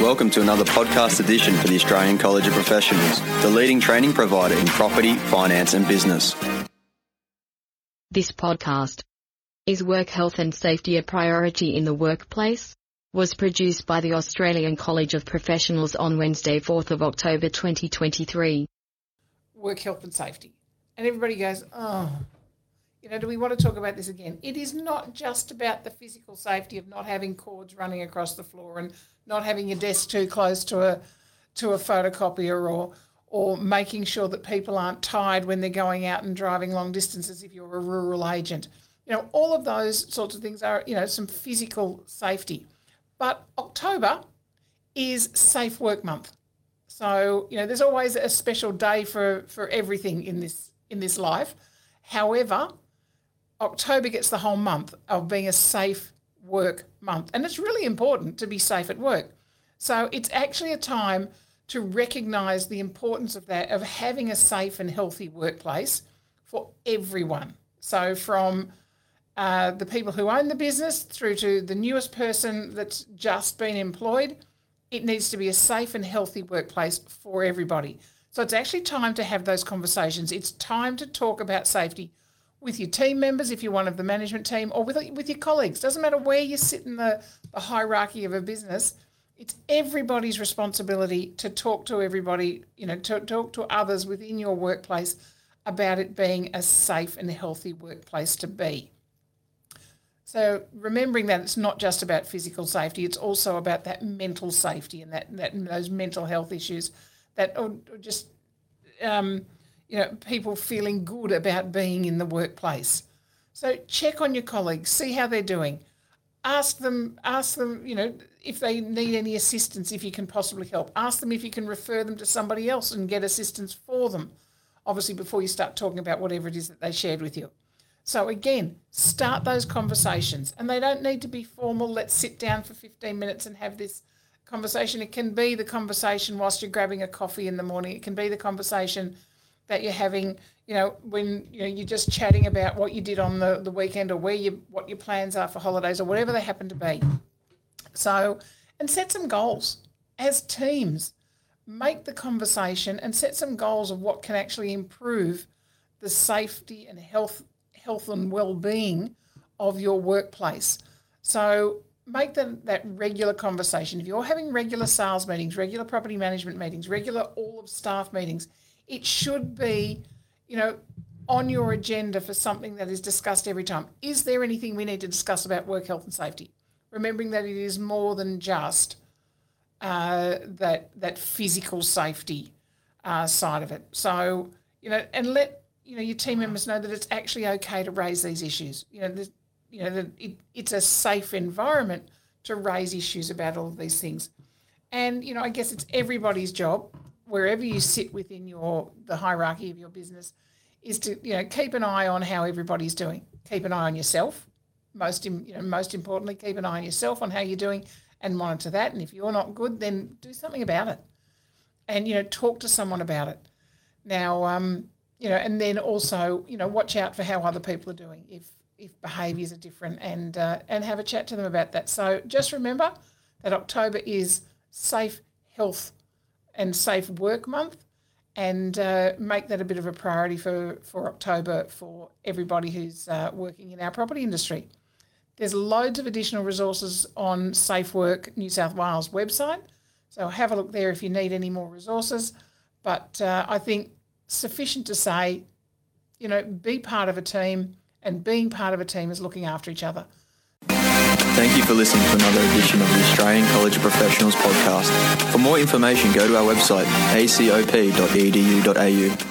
Welcome to another podcast edition for the Australian College of Professionals, the leading training provider in property, finance, and business. This podcast is work health and safety a priority in the workplace? Was produced by the Australian College of Professionals on Wednesday, 4th of October 2023. Work health and safety. And everybody goes, oh, you know, do we want to talk about this again? It is not just about the physical safety of not having cords running across the floor and not having your desk too close to a to a photocopier or or making sure that people aren't tired when they're going out and driving long distances if you're a rural agent. You know, all of those sorts of things are, you know, some physical safety. But October is safe work month. So, you know, there's always a special day for for everything in this in this life. However, October gets the whole month of being a safe work month. And it's really important to be safe at work. So it's actually a time to recognize the importance of that, of having a safe and healthy workplace for everyone. So from uh, the people who own the business through to the newest person that's just been employed, it needs to be a safe and healthy workplace for everybody. So it's actually time to have those conversations. It's time to talk about safety with your team members if you're one of the management team or with, with your colleagues. Doesn't matter where you sit in the, the hierarchy of a business. It's everybody's responsibility to talk to everybody, you know, to talk to others within your workplace about it being a safe and healthy workplace to be. So remembering that it's not just about physical safety, it's also about that mental safety and that, that those mental health issues that or, or just um, you know, people feeling good about being in the workplace. So check on your colleagues, see how they're doing. Ask them, ask them, you know, if they need any assistance, if you can possibly help. Ask them if you can refer them to somebody else and get assistance for them. Obviously, before you start talking about whatever it is that they shared with you. So again, start those conversations, and they don't need to be formal. Let's sit down for 15 minutes and have this conversation. It can be the conversation whilst you're grabbing a coffee in the morning. It can be the conversation that you're having, you know, when you know you're just chatting about what you did on the, the weekend or where you what your plans are for holidays or whatever they happen to be. So, and set some goals as teams. Make the conversation and set some goals of what can actually improve the safety and health health and well-being of your workplace. So make that, that regular conversation. If you're having regular sales meetings, regular property management meetings, regular all of staff meetings, it should be, you know, on your agenda for something that is discussed every time. Is there anything we need to discuss about work health and safety? Remembering that it is more than just uh, that that physical safety uh, side of it. So you know, and let you know your team members know that it's actually okay to raise these issues. You know, you know that it, it's a safe environment to raise issues about all of these things. And you know, I guess it's everybody's job wherever you sit within your the hierarchy of your business is to you know keep an eye on how everybody's doing. Keep an eye on yourself. Most you know most importantly, keep an eye on yourself on how you're doing and monitor that. And if you're not good, then do something about it. And you know talk to someone about it. Now, um, you know, and then also you know watch out for how other people are doing if if behaviours are different and uh, and have a chat to them about that. So just remember that October is safe health and safe work month and uh, make that a bit of a priority for, for October for everybody who's uh, working in our property industry. There's loads of additional resources on Safe Work New South Wales website, so have a look there if you need any more resources. But uh, I think sufficient to say, you know, be part of a team, and being part of a team is looking after each other. Thank you for listening to another edition of the Australian College of Professionals podcast. For more information, go to our website acop.edu.au.